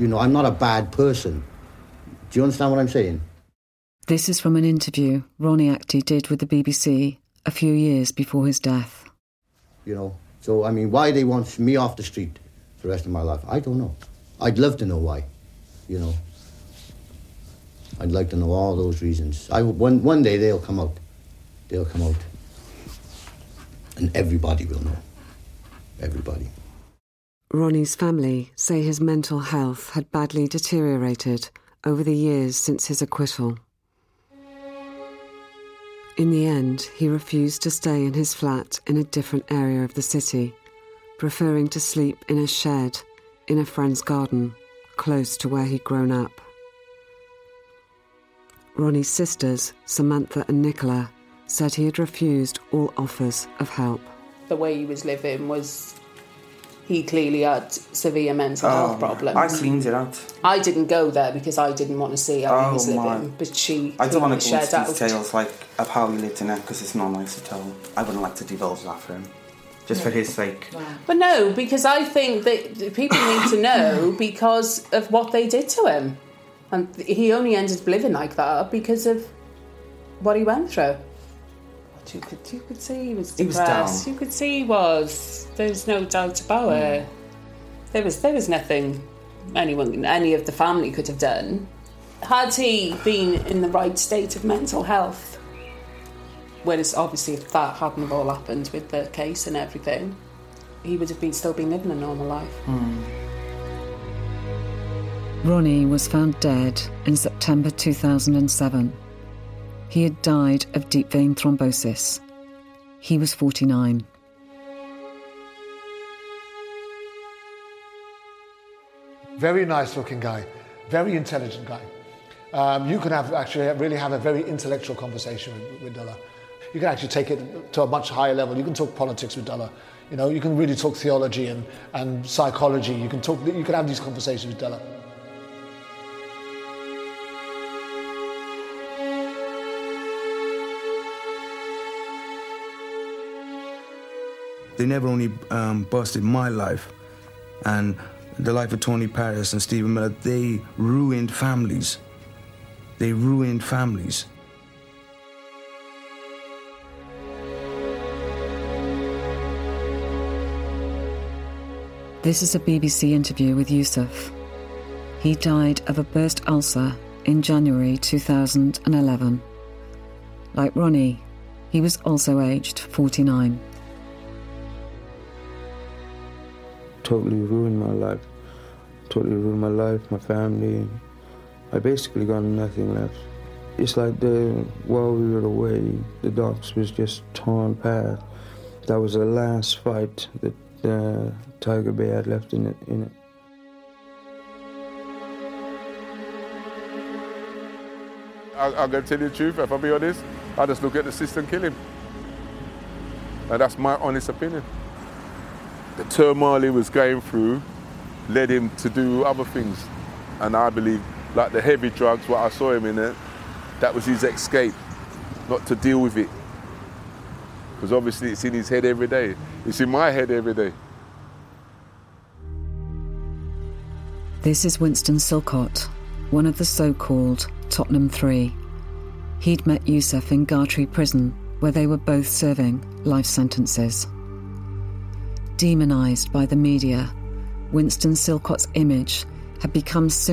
You know, I'm not a bad person. Do you understand what I'm saying? This is from an interview Ronnie Actie did with the BBC a few years before his death. You know, so I mean, why they want me off the street for the rest of my life, I don't know. I'd love to know why. You know, I'd like to know all those reasons. I one one day they'll come out. They'll come out, and everybody will know. Everybody. Ronnie's family say his mental health had badly deteriorated over the years since his acquittal. In the end, he refused to stay in his flat in a different area of the city, preferring to sleep in a shed in a friend's garden close to where he'd grown up. Ronnie's sisters, Samantha and Nicola, said he had refused all offers of help. The way he was living was. He clearly had severe mental oh, health problems. I cleaned it out. I didn't go there because I didn't want to see how he Oh, was my. living, but she I don't want to go shared into out. details like of how he lived in it because it's not nice to tell. I wouldn't like to divulge that for him, just for his sake. But no, because I think that people need to know because of what they did to him. And he only ended up living like that because of what he went through. But you could, you could see he was He was depressed. down. You could see he was. There's no doubt about hmm. it. There was there was nothing anyone, any of the family could have done. Had he been in the right state of mental health, whereas obviously if that hadn't have all happened with the case and everything, he would have been still been living a normal life. Hmm. Ronnie was found dead in September 2007. He had died of deep vein thrombosis. He was 49. Very nice looking guy, very intelligent guy. Um, you can have actually really have a very intellectual conversation with, with. You can actually take it to a much higher level. You can talk politics with Della. You know, you can really talk theology and, and psychology. You can talk. You can have these conversations with Della. They never only um, busted my life and the life of Tony Paris and Stephen Miller. They ruined families. They ruined families. This is a BBC interview with Yusuf. He died of a burst ulcer in January 2011. Like Ronnie, he was also aged 49. Totally ruined my life. Totally ruined my life, my family. I basically got nothing left. It's like the while we were away, the docks was just torn apart. That was the last fight that uh, Tiger Bay had left in it. In it. I, I'm going to tell you the truth, if I be honest, I just look at the system kill him. And that's my honest opinion. The turmoil he was going through led him to do other things. And I believe, like the heavy drugs, what I saw him in it, that was his escape, not to deal with it. Because obviously it's in his head every day. It's in my head every day. This is Winston Silcott, one of the so called Tottenham Three. He'd met Yusuf in Gartree prison, where they were both serving life sentences. Demonised by the media, Winston Silcott's image had become